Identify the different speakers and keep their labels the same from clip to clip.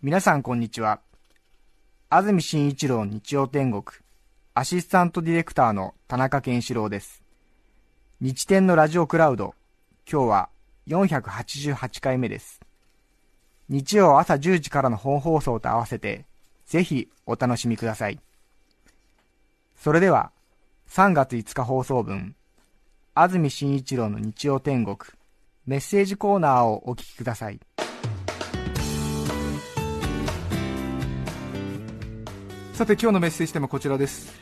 Speaker 1: 皆さんこんにちは。安住紳一郎日曜天国、アシスタントディレクターの田中健志郎です。日天のラジオクラウド、今日は488回目です。日曜朝10時からの本放送と合わせて、ぜひお楽しみください。それでは、3月5日放送分、安住紳一郎の日曜天国、メッセージコーナーをお聞きください。
Speaker 2: さて今日のメッセージテーマこちらです。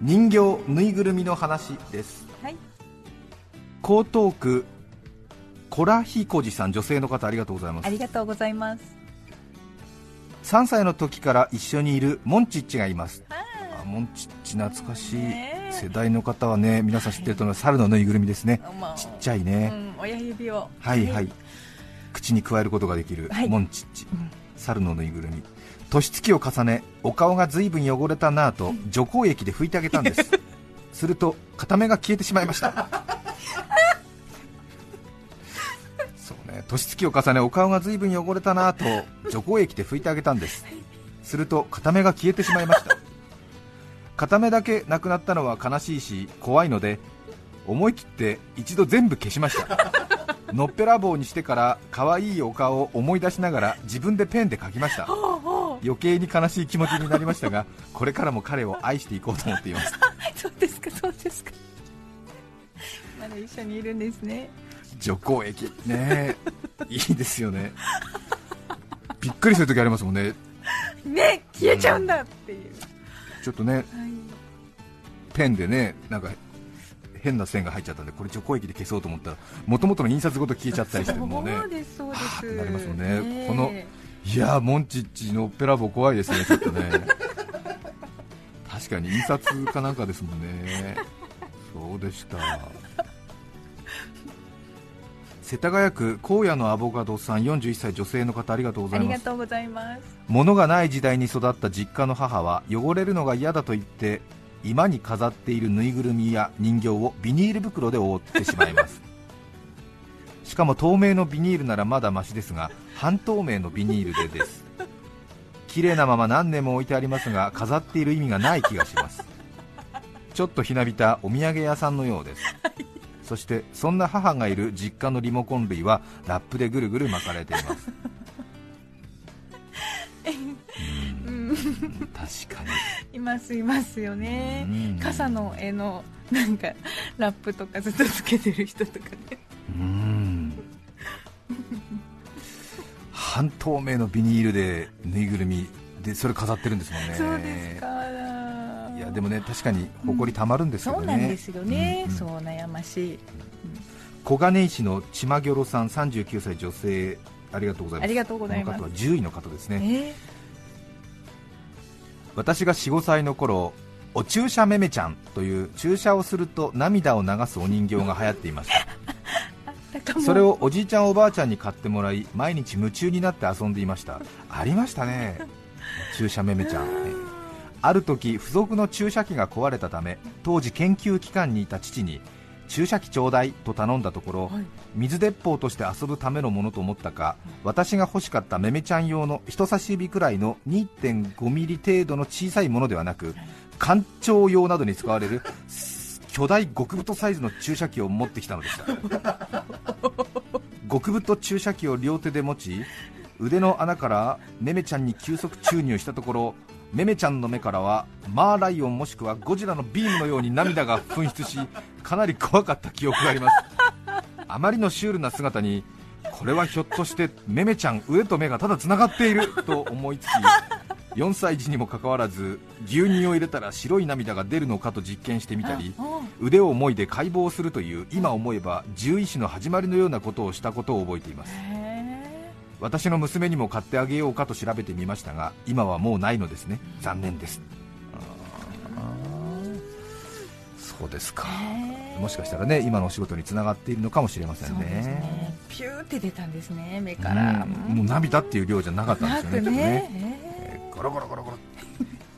Speaker 2: 人形ぬいぐるみの話です。
Speaker 3: はい。
Speaker 2: 江東区コラヒコジさん女性の方ありがとうございます。
Speaker 3: ありがとうございます。
Speaker 2: 3歳の時から一緒にいるモンチッチがいます。
Speaker 3: あ
Speaker 2: あモンチッチ懐かしい、
Speaker 3: ねえ。
Speaker 2: 世代の方はね皆さん知ってると思います。猿のぬいぐるみですね。
Speaker 3: まあ。
Speaker 2: ちっちゃいね、
Speaker 3: うん、親指を。
Speaker 2: はいはい。口に加えることができる
Speaker 3: はい。
Speaker 2: モンチッチ、
Speaker 3: ん
Speaker 2: 猿のぬいぐるみ年月を重ねお顔が随分汚れたなぁと除光 液で拭いてあげたんです。すると片目が消えてしまいました。そうね。年月を重ねお顔が随分汚れたなぁと除光液で拭いてあげたんです。すると片目が消えてしまいました。片目だけなくなったのは悲しいし怖いので思い切って一度全部消しました。のっぺらぼうにしてから可愛いお顔を思い出しながら自分でペンで描きました余計に悲しい気持ちになりましたが これからも彼を愛していこうと思っています
Speaker 3: そうですか、そうですか。まだ一緒にいるんですね。
Speaker 2: 除光液ねえいいですよねびっくりするときありますもんね
Speaker 3: ね、消えちゃうんだっていう。
Speaker 2: ちょっとね
Speaker 3: はい。
Speaker 2: ペンでねなんか変な線が入っちゃったんでこれ除光液で消そうと思ったらもともとの印刷ごと消えちゃったりしてもうね
Speaker 3: そうです、そうです。
Speaker 2: はーってなりますもんね
Speaker 3: え
Speaker 2: このいやーモンチッチのっぺらぼう怖いですねちょっとね。確かに印刷かなんかですもんね。そうでした。世田谷区荒野のアボカドさん41歳女性の方ありがとうござ
Speaker 3: あ
Speaker 2: います。
Speaker 3: りがとうございます。
Speaker 2: 物がない時代に育った実家の母は汚れるのが嫌だと言って居間に飾っているぬいぐるみや人形をビニール袋で覆ってしまいますしかも透明のビニールならまだマシですが半透明のビニールでです。綺麗なまま何年も置いてありますが飾っている意味がない気がします。ちょっとひなびたお土産屋さんのようです。そしてそんな母がいる実家のリモコン類はラップでぐるぐる巻かれています。うん。確かに。
Speaker 3: います、いますよね。
Speaker 2: うん。
Speaker 3: 傘の絵の、なんか、ラップとかずっとつけてる人とかね。
Speaker 2: うん半透明のビニールでぬいぐるみ。でそれ飾ってるんですもんね。
Speaker 3: そうですか。
Speaker 2: いやでもね確かに埃たまるんですよね、
Speaker 3: そうなんですよね。
Speaker 2: うんうん。
Speaker 3: そう悩ましい。
Speaker 2: 小金井市のちまぎょろさん39歳女性。ありがとうございます。
Speaker 3: ありがとうございます。
Speaker 2: この方は10位の方ですね。
Speaker 3: え
Speaker 2: 私が45歳の頃お注射めめちゃんという注射をすると涙を流すお人形が流行っていました それをおじいちゃんおばあちゃんに買ってもらい毎日夢中になって遊んでいました。ありましたね。注射めめちゃん、ねある時付属の注射器が壊れたため当時研究機関にいた父に注射器ちょうだいと頼んだところ、
Speaker 3: はい。
Speaker 2: 水鉄砲として遊ぶためのものと思ったか私が欲しかっためめちゃん用の人差し指くらいの2.5ミリ程度の小さいものではなく艦長用などに使われる巨大極太サイズの注射器を持ってきたのでした。極太注射器を両手で持ち腕の穴からめめちゃんに急速注入したところめめちゃんの目からはマーライオンもしくはゴジラのビームのように涙が噴出しかなり怖かった記憶があります。あまりのシュールな姿にこれはひょっとしてめめちゃん腕と目がただつながっていると思いつき4歳児にもかかわらず牛乳を入れたら白い涙が出るのかと実験してみたり
Speaker 3: あ
Speaker 2: 腕をもいで解剖するという今思えば獣医師の始まりのようなことをしたことを覚えています。
Speaker 3: へ
Speaker 2: 私の娘にも買ってあげようかと調べてみましたが今はもうないのですね。残念です。そうですか。もしかしたらね今のお仕事につながっているのかもしれませんね。
Speaker 3: ね。ピューって出たんですね、目か
Speaker 2: う
Speaker 3: ら。
Speaker 2: ん。もう涙っていう量じゃなかったんですよね。
Speaker 3: ね。
Speaker 2: ね。えーゴロゴロゴロゴロ。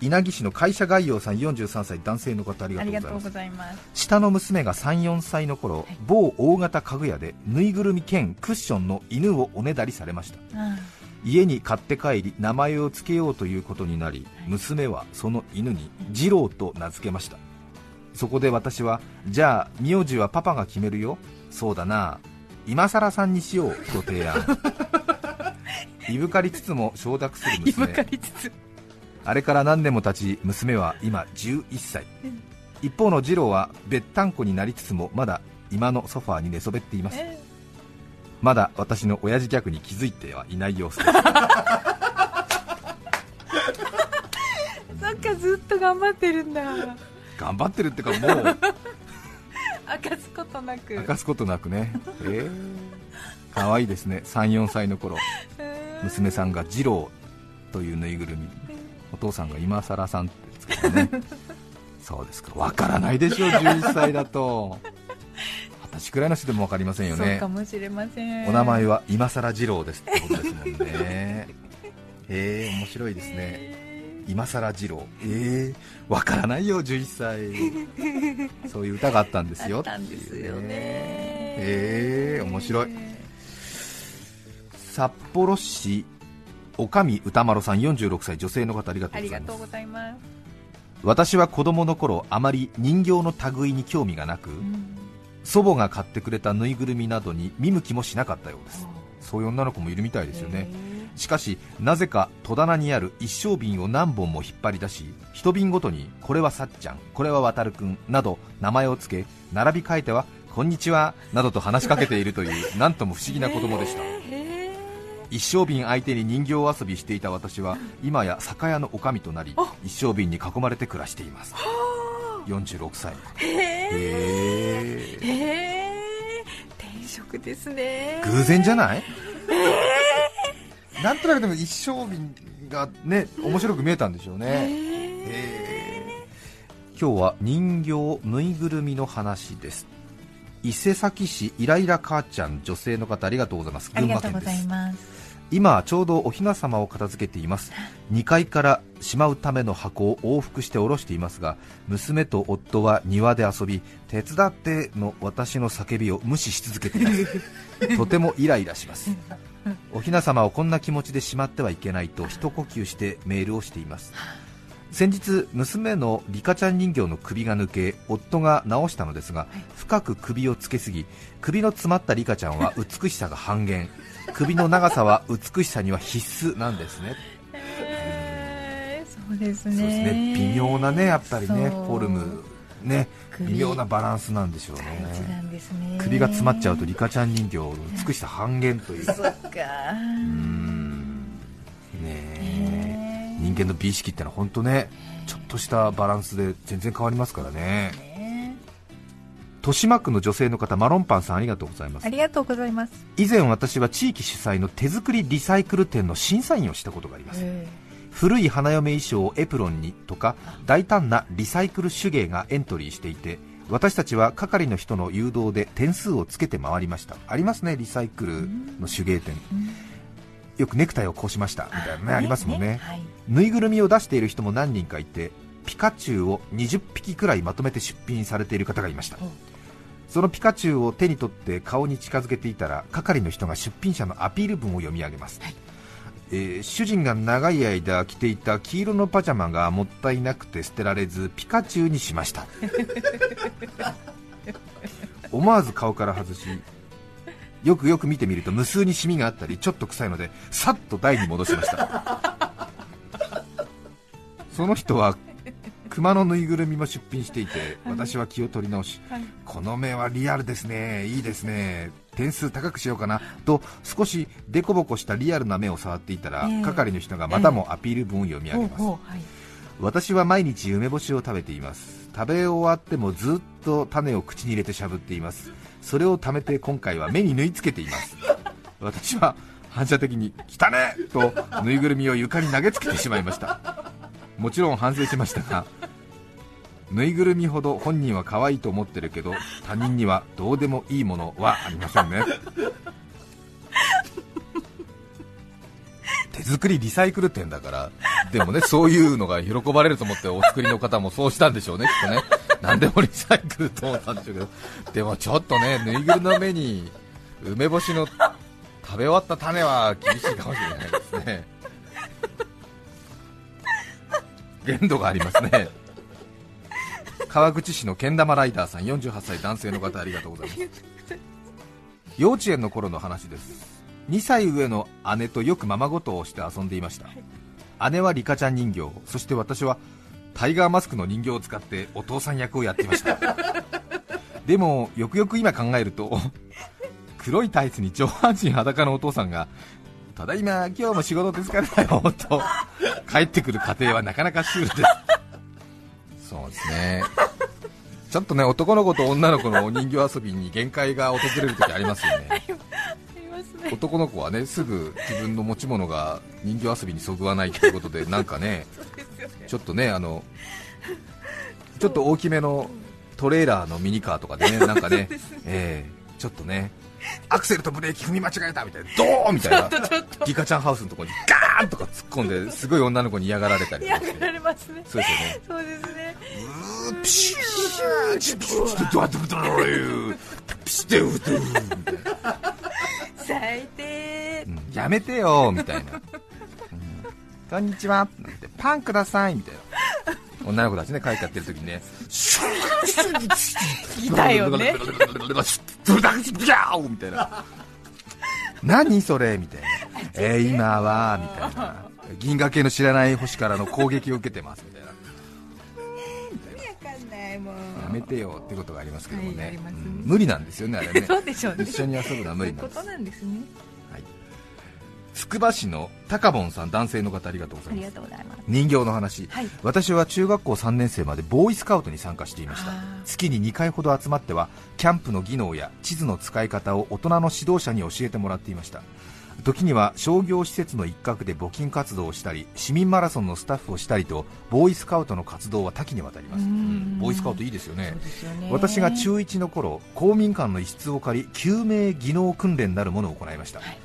Speaker 2: 稲城市の会社概要さん43歳男性の方あり
Speaker 3: がとう
Speaker 2: ございます。下の娘が34歳の頃、某大型家具屋でぬいぐるみ兼クッションの犬をおねだりされました。
Speaker 3: あ
Speaker 2: 家に買って帰り名前を付けようということになり娘はその犬に次郎と名付けました。そこで私はじゃあ名字はパパが決めるよ?そうだな。今更さんにしようと提案 いぶかりつつも承諾する
Speaker 3: いぶか
Speaker 2: 娘
Speaker 3: りつつ。
Speaker 2: あれから何年も経ち娘は今11歳。一方の次郎はべったんこになりつつもまだ今のソファーに寝そべっています。
Speaker 3: え
Speaker 2: まだ私の親父ギャグに気づいてはいない様子です。
Speaker 3: そっかずっと頑張ってるんだ。
Speaker 2: 頑張ってるってかもう。
Speaker 3: 明かすことなく。
Speaker 2: 明かすことなくね。えー、かわいいですね。34歳の頃 娘さんが次郎というぬいぐるみお父さんが今更さんってつけてね。そうですか。わからないでしょう11歳だと。二十歳くらいの人でも分かりませんよ
Speaker 3: そう
Speaker 2: ね
Speaker 3: かもしれません。
Speaker 2: お名前は今更次郎ですってことですもんね。へ え面白いですね。
Speaker 3: ね
Speaker 2: 今更次郎。えー、わからないよ11歳。そういう歌があったんですよ
Speaker 3: あったんですよね。
Speaker 2: へえ面白い札幌市おかみ歌丸さん46歳女性の方ありがとうございます。私は子供の頃あまり人形の類に興味がなく、
Speaker 3: うん。
Speaker 2: 祖母が買ってくれたぬいぐるみなどに見向きもしなかったようです。そういう女の子もいるみたいですよね。しかしなぜか戸棚にある一升瓶を何本も引っ張り出し一瓶ごとにこれはさっちゃんこれはわたるくんなど名前を付け並び替えてはこんにちはなどと話しかけているというなんとも不思議な子供でした。
Speaker 3: へ
Speaker 2: 一升瓶相手に人形遊びしていた私は今や酒屋の女将となり一升瓶に囲まれて暮らしています。46歳。
Speaker 3: え。へえ。
Speaker 2: へえ。
Speaker 3: 転職ですね。
Speaker 2: 偶然じゃない？なんとなくでも一升瓶がね面白く見えたんでしょうね。
Speaker 3: へ
Speaker 2: へー今日は人形ぬいぐるみの話です伊勢崎市イライラ母ちゃん女性の方ありがとうございます。
Speaker 3: ありがとうござい
Speaker 2: です。今ちょうどお雛様を片付けています。2階からしまうための箱を往復して下ろしていますが娘と夫は庭で遊び手伝っての私の叫びを無視し続けています。とてもイライラします。お雛様をこんな気持ちでしまってはいけないと一呼吸してメールをしています先日娘のリカちゃん人形の首が抜け夫が直したのですが深く首をつけすぎ首の詰まったリカちゃんは美しさが半減。首の長さは美しさには必須なんですね。
Speaker 3: へーそうですね。
Speaker 2: そうですね。微妙なねやっぱりねフォルム。ね
Speaker 3: 首。
Speaker 2: 微妙なバランスなんでしょうね。
Speaker 3: ね。
Speaker 2: 首が詰まっちゃうとリカちゃん人形美しさ半減という。うん人間の美意識ってのは本当ねちょっとしたバランスで全然変わりますからね。
Speaker 3: ね
Speaker 2: 豊島区の女性の方マロンパンさんありがとうございます。
Speaker 3: ありがとうございます。
Speaker 2: 以前私は地域主催の手作りリサイクル店の審査員をしたことがあります。
Speaker 3: へ
Speaker 2: 古い花嫁衣装をエプロンにとか大胆なリサイクル手芸がエントリーしていて私たちは係の人の誘導で点数をつけて回りました。ありますねリサイクルの手芸店よくネクタイをこうしました。みたいなねありますもんね。
Speaker 3: はい
Speaker 2: ぬいぐるみを出している人も何人かいてピカチュウを20匹くらいまとめて出品されている方がいました。
Speaker 3: お
Speaker 2: そのピカチュウを手に取って顔に近づけていたら係の人が出品者のアピール文を読み上げます、
Speaker 3: はい。
Speaker 2: えー主人が長い間着ていた黄色のパジャマがもったいなくて捨てられずピカチュウにしました。思わず顔から外しよくよく見てみると無数にシミがあったりちょっと臭いのでさっと台に戻しましたその人は熊のぬいぐるみも出品していて私は気を取り直し
Speaker 3: はい。
Speaker 2: この目はリアルですね。いいですね。点数高くしようかな。と少しデコボコしたリアルな目を触っていたら、
Speaker 3: ええ。
Speaker 2: 係の人がまたもアピール文を読み上げます、
Speaker 3: ほうはい。
Speaker 2: 私は毎日梅干しを食べています。食べ終わってもずっと種を口に入れてしゃぶっています。それを貯めて今回は目に縫い付けています。私は反射的に「汚ね!」とぬいぐるみを床に投げつけてしまいましたもちろん反省しましたが ぬいぐるみほど本人は可愛いと思ってるけど他人にはどうでもいいものはありませんね。手作りリサイクル店だからでもねそういうのが喜ばれると思ってお作りの方もそうしたんでしょうねきっとね。何でもリサイクルと思ったんでしょうけど。でもちょっとねぬいぐるみの目に梅干しの食べ終わった種は厳しいかもしれないですね限度がありますね。川口市のけん玉ライダーさん48歳男性の方ありがとうございます。幼稚園の頃の話です。2歳上の姉とよくままごとをして遊んでいました。姉はリカちゃん人形そして私はタイガーマスクの人形を使ってお父さん役をやっていました。でもよくよく今考えると黒いタイツに上半身裸のお父さんがただいま今日も仕事で疲れたよと帰ってくる過程はなかなかシュールです。そうですね。ちょっとね男の子と女の子のお人形遊びに限界が訪れる時ありますよね。男の子はねすぐ自分の持ち物が人形遊びにそぐわないということでなんかねちょっとねあのちょっと大きめのトレーラーのミニカーとかでねなんかねえーちょっとねアクセルとブレーキ踏み間違えたみたいな。ドーンみたいな。リカちゃんハウスのところにガーンとか突っ込んですごい女の子に嫌がられたり
Speaker 3: 嫌がられますね。
Speaker 2: そうですよね。
Speaker 3: そうですね。
Speaker 2: うーピシューチピシュードワドゥドゥピシュデウドゥみたいな
Speaker 3: 最低
Speaker 2: うんやめてよみたいな、うんこんにちはなんてパンくださいみたいな女の子たちね会議やってる時にねシュ
Speaker 3: いたよね
Speaker 2: ブダギャーみたいな何それみたいな。えー、今はみたいな。銀河系の知らない星からの攻撃を受けてますみたいな。やめてよってことがありますけどもね,、
Speaker 3: はいね。
Speaker 2: うん無理なんですよねあれね。
Speaker 3: ね。
Speaker 2: 一緒に遊ぶのは無理なんです。
Speaker 3: ことなんですね
Speaker 2: つくば市の高ボンさん男性の方ありがとうございます。人形の話、
Speaker 3: はい。
Speaker 2: 私は中学校3年生までボーイスカウトに参加していました。月に2回ほど集まってはキャンプの技能や地図の使い方を大人の指導者に教えてもらっていました。時には商業施設の一角で募金活動をしたり市民マラソンのスタッフをしたりとボーイスカウトの活動は多岐にわたります。
Speaker 3: うん。
Speaker 2: ボーイスカウトいいですよね。
Speaker 3: ね。
Speaker 2: 私が中1の頃公民館の一室を借り救命技能訓練なるものを行いました、
Speaker 3: はい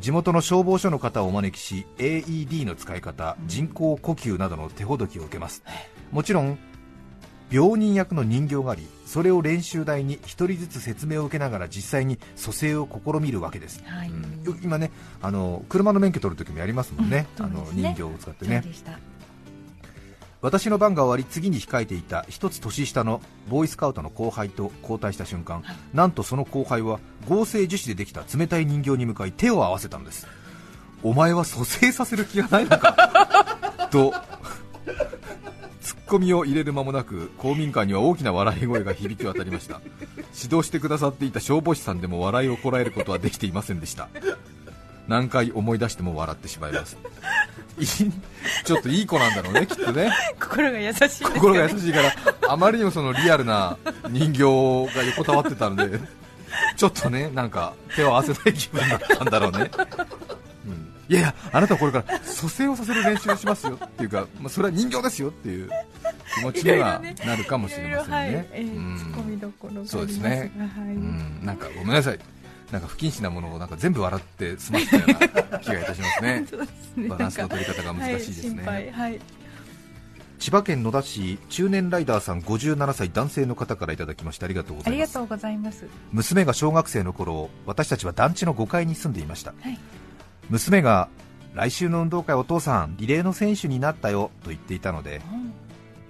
Speaker 2: 地元の消防署の方をお招きし AED の使い方人工呼吸などの手ほどきを受けます。もちろん病人役の人形がありそれを練習台に1人ずつ説明を受けながら実際に蘇生を試みるわけです、
Speaker 3: はい。
Speaker 2: うん。今ねあの車の免許取るときもやりますもんね,、
Speaker 3: うん。
Speaker 2: あの人形を使ってね私の番が終わり次に控えていた一つ年下のボーイスカウトの後輩と交代した瞬間、なんとその後輩は合成樹脂でできた冷たい人形に向かい手を合わせたのです。お前は蘇生させる気がないのか？とツッコミを入れる間もなく公民館には大きな笑い声が響き渡りました。指導してくださっていた消防士さんでも笑いをこらえることはできていませんでした。何回思い出しても笑ってしまいます。いいちょっといい子なんだろうねきっとね。
Speaker 3: 心が優しいね。
Speaker 2: 心が優しいからあまりにもそのリアルな人形が横たわってたのでちょっとねなんか手を合わせない気分だったんだろうね、うん、いやいやあなたはこれから蘇生をさせる練習をしますよっていうか、まあ、それは人形ですよっていう気持ちにはなるかもしれませんね。そうですね。
Speaker 3: はい。
Speaker 2: うん。なんかごめんなさいなんか不謹慎なものをなんか全部笑って済ませたような気がいたしますね。
Speaker 3: ね。
Speaker 2: バランスの取り方が難しいですね。
Speaker 3: はい、はい。
Speaker 2: 千葉県野田市中年ライダーさん57歳男性の方からいただきましてありがとうございます。娘が小学生の頃私たちは団地の5階に住んでいました、
Speaker 3: はい。
Speaker 2: 娘が来週の運動会お父さんリレーの選手になったよと言っていたので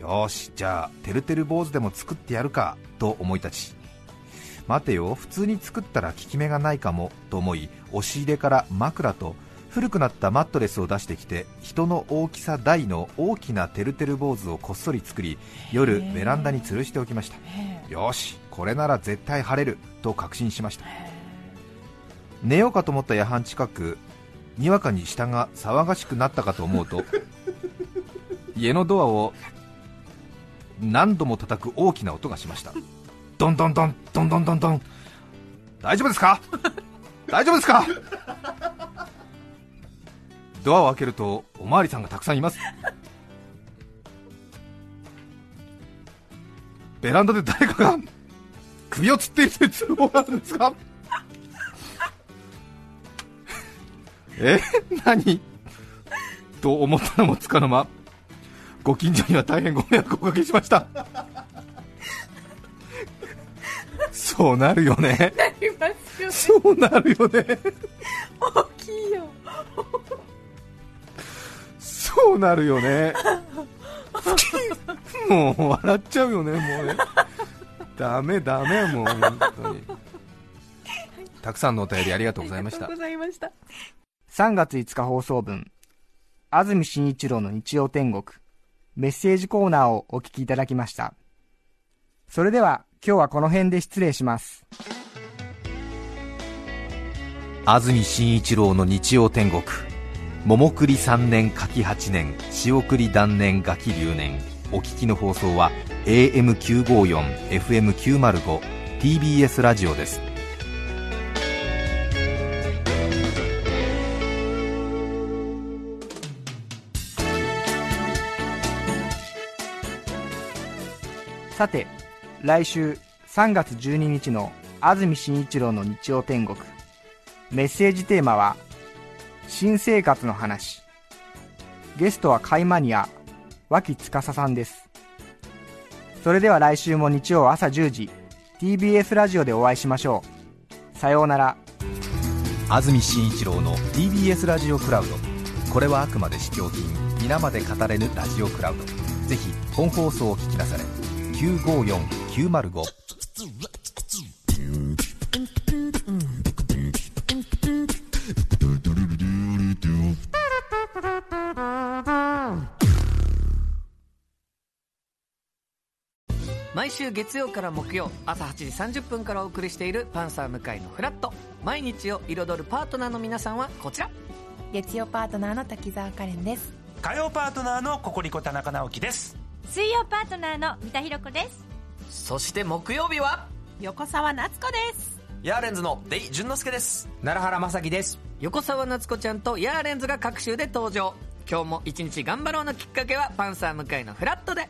Speaker 2: よーしじゃあてるてる坊主でも作ってやるかと思い立ち待てよ普通に作ったら効き目がないかもと思い押し入れから枕と古くなったマットレスを出してきて人の大きさ大の大きなてるてる坊主をこっそり作り夜ベランダに吊るしておきました。
Speaker 3: ええ。
Speaker 2: よしこれなら絶対晴れると確信しました。寝ようかと思った夜半近くにわかに下が騒がしくなったかと思うと 家のドアを何度も叩く大きな音がしましたドンドンドンドンドンドンドン大丈夫ですか？大丈夫ですか？ドアを開けるとおまわりさんがたくさんいます。ベランダで誰かが首をつっているという通報があるんですか？え何？と思ったのもつかの間ご近所には大変ご迷惑をおかけしましたそうなるよね。
Speaker 3: いますよね。
Speaker 2: そうなるよね。
Speaker 3: 大きいよ。
Speaker 2: そうなるよね。もう笑っちゃうよねもうね。ダメダメもう本当に。たくさんのお便りありがとうございました。
Speaker 3: ありがとうございました。
Speaker 1: 3月5日放送分、安住紳一郎の日曜天国、メッセージコーナーをお聞きいただきました。それでは、今日はこの辺で失礼します。
Speaker 2: 安住紳一郎の日曜天国。桃栗3年柿8年塩栗断年ガキ留年。お聞きの放送は AM954 FM905 TBS ラジオです。
Speaker 1: さて、来週3月12日の安住紳一郎の日曜天国、メッセージテーマは、新生活の話。ゲストはカイマニア、脇司さんです。それでは来週も日曜朝10時、TBS ラジオでお会いしましょう。さようなら。
Speaker 2: 安住紳一郎の TBS ラジオクラウドこれはあくまで試供品皆まで語れぬラジオクラウドぜひ本放送を聞きなされ954905
Speaker 4: 毎週月曜から木曜朝8時30分からお送りしている「パンサー向井のフラット」毎日を彩るパートナーの皆さんはこちら。
Speaker 3: 月曜パートナーの滝沢カレンです。
Speaker 5: 火曜パートナーのココリコ田中直樹です
Speaker 6: 水曜パートナーの三田寛子です。
Speaker 4: そして木曜日は？
Speaker 3: 横澤夏子です。
Speaker 5: ヤーレンズのデイ淳之介です。
Speaker 7: 奈良原正樹です。
Speaker 4: 横澤夏子ちゃんとヤーレンズが各週で登場。今日も一日頑張ろうのきっかけは「パンサー向井のフラット」で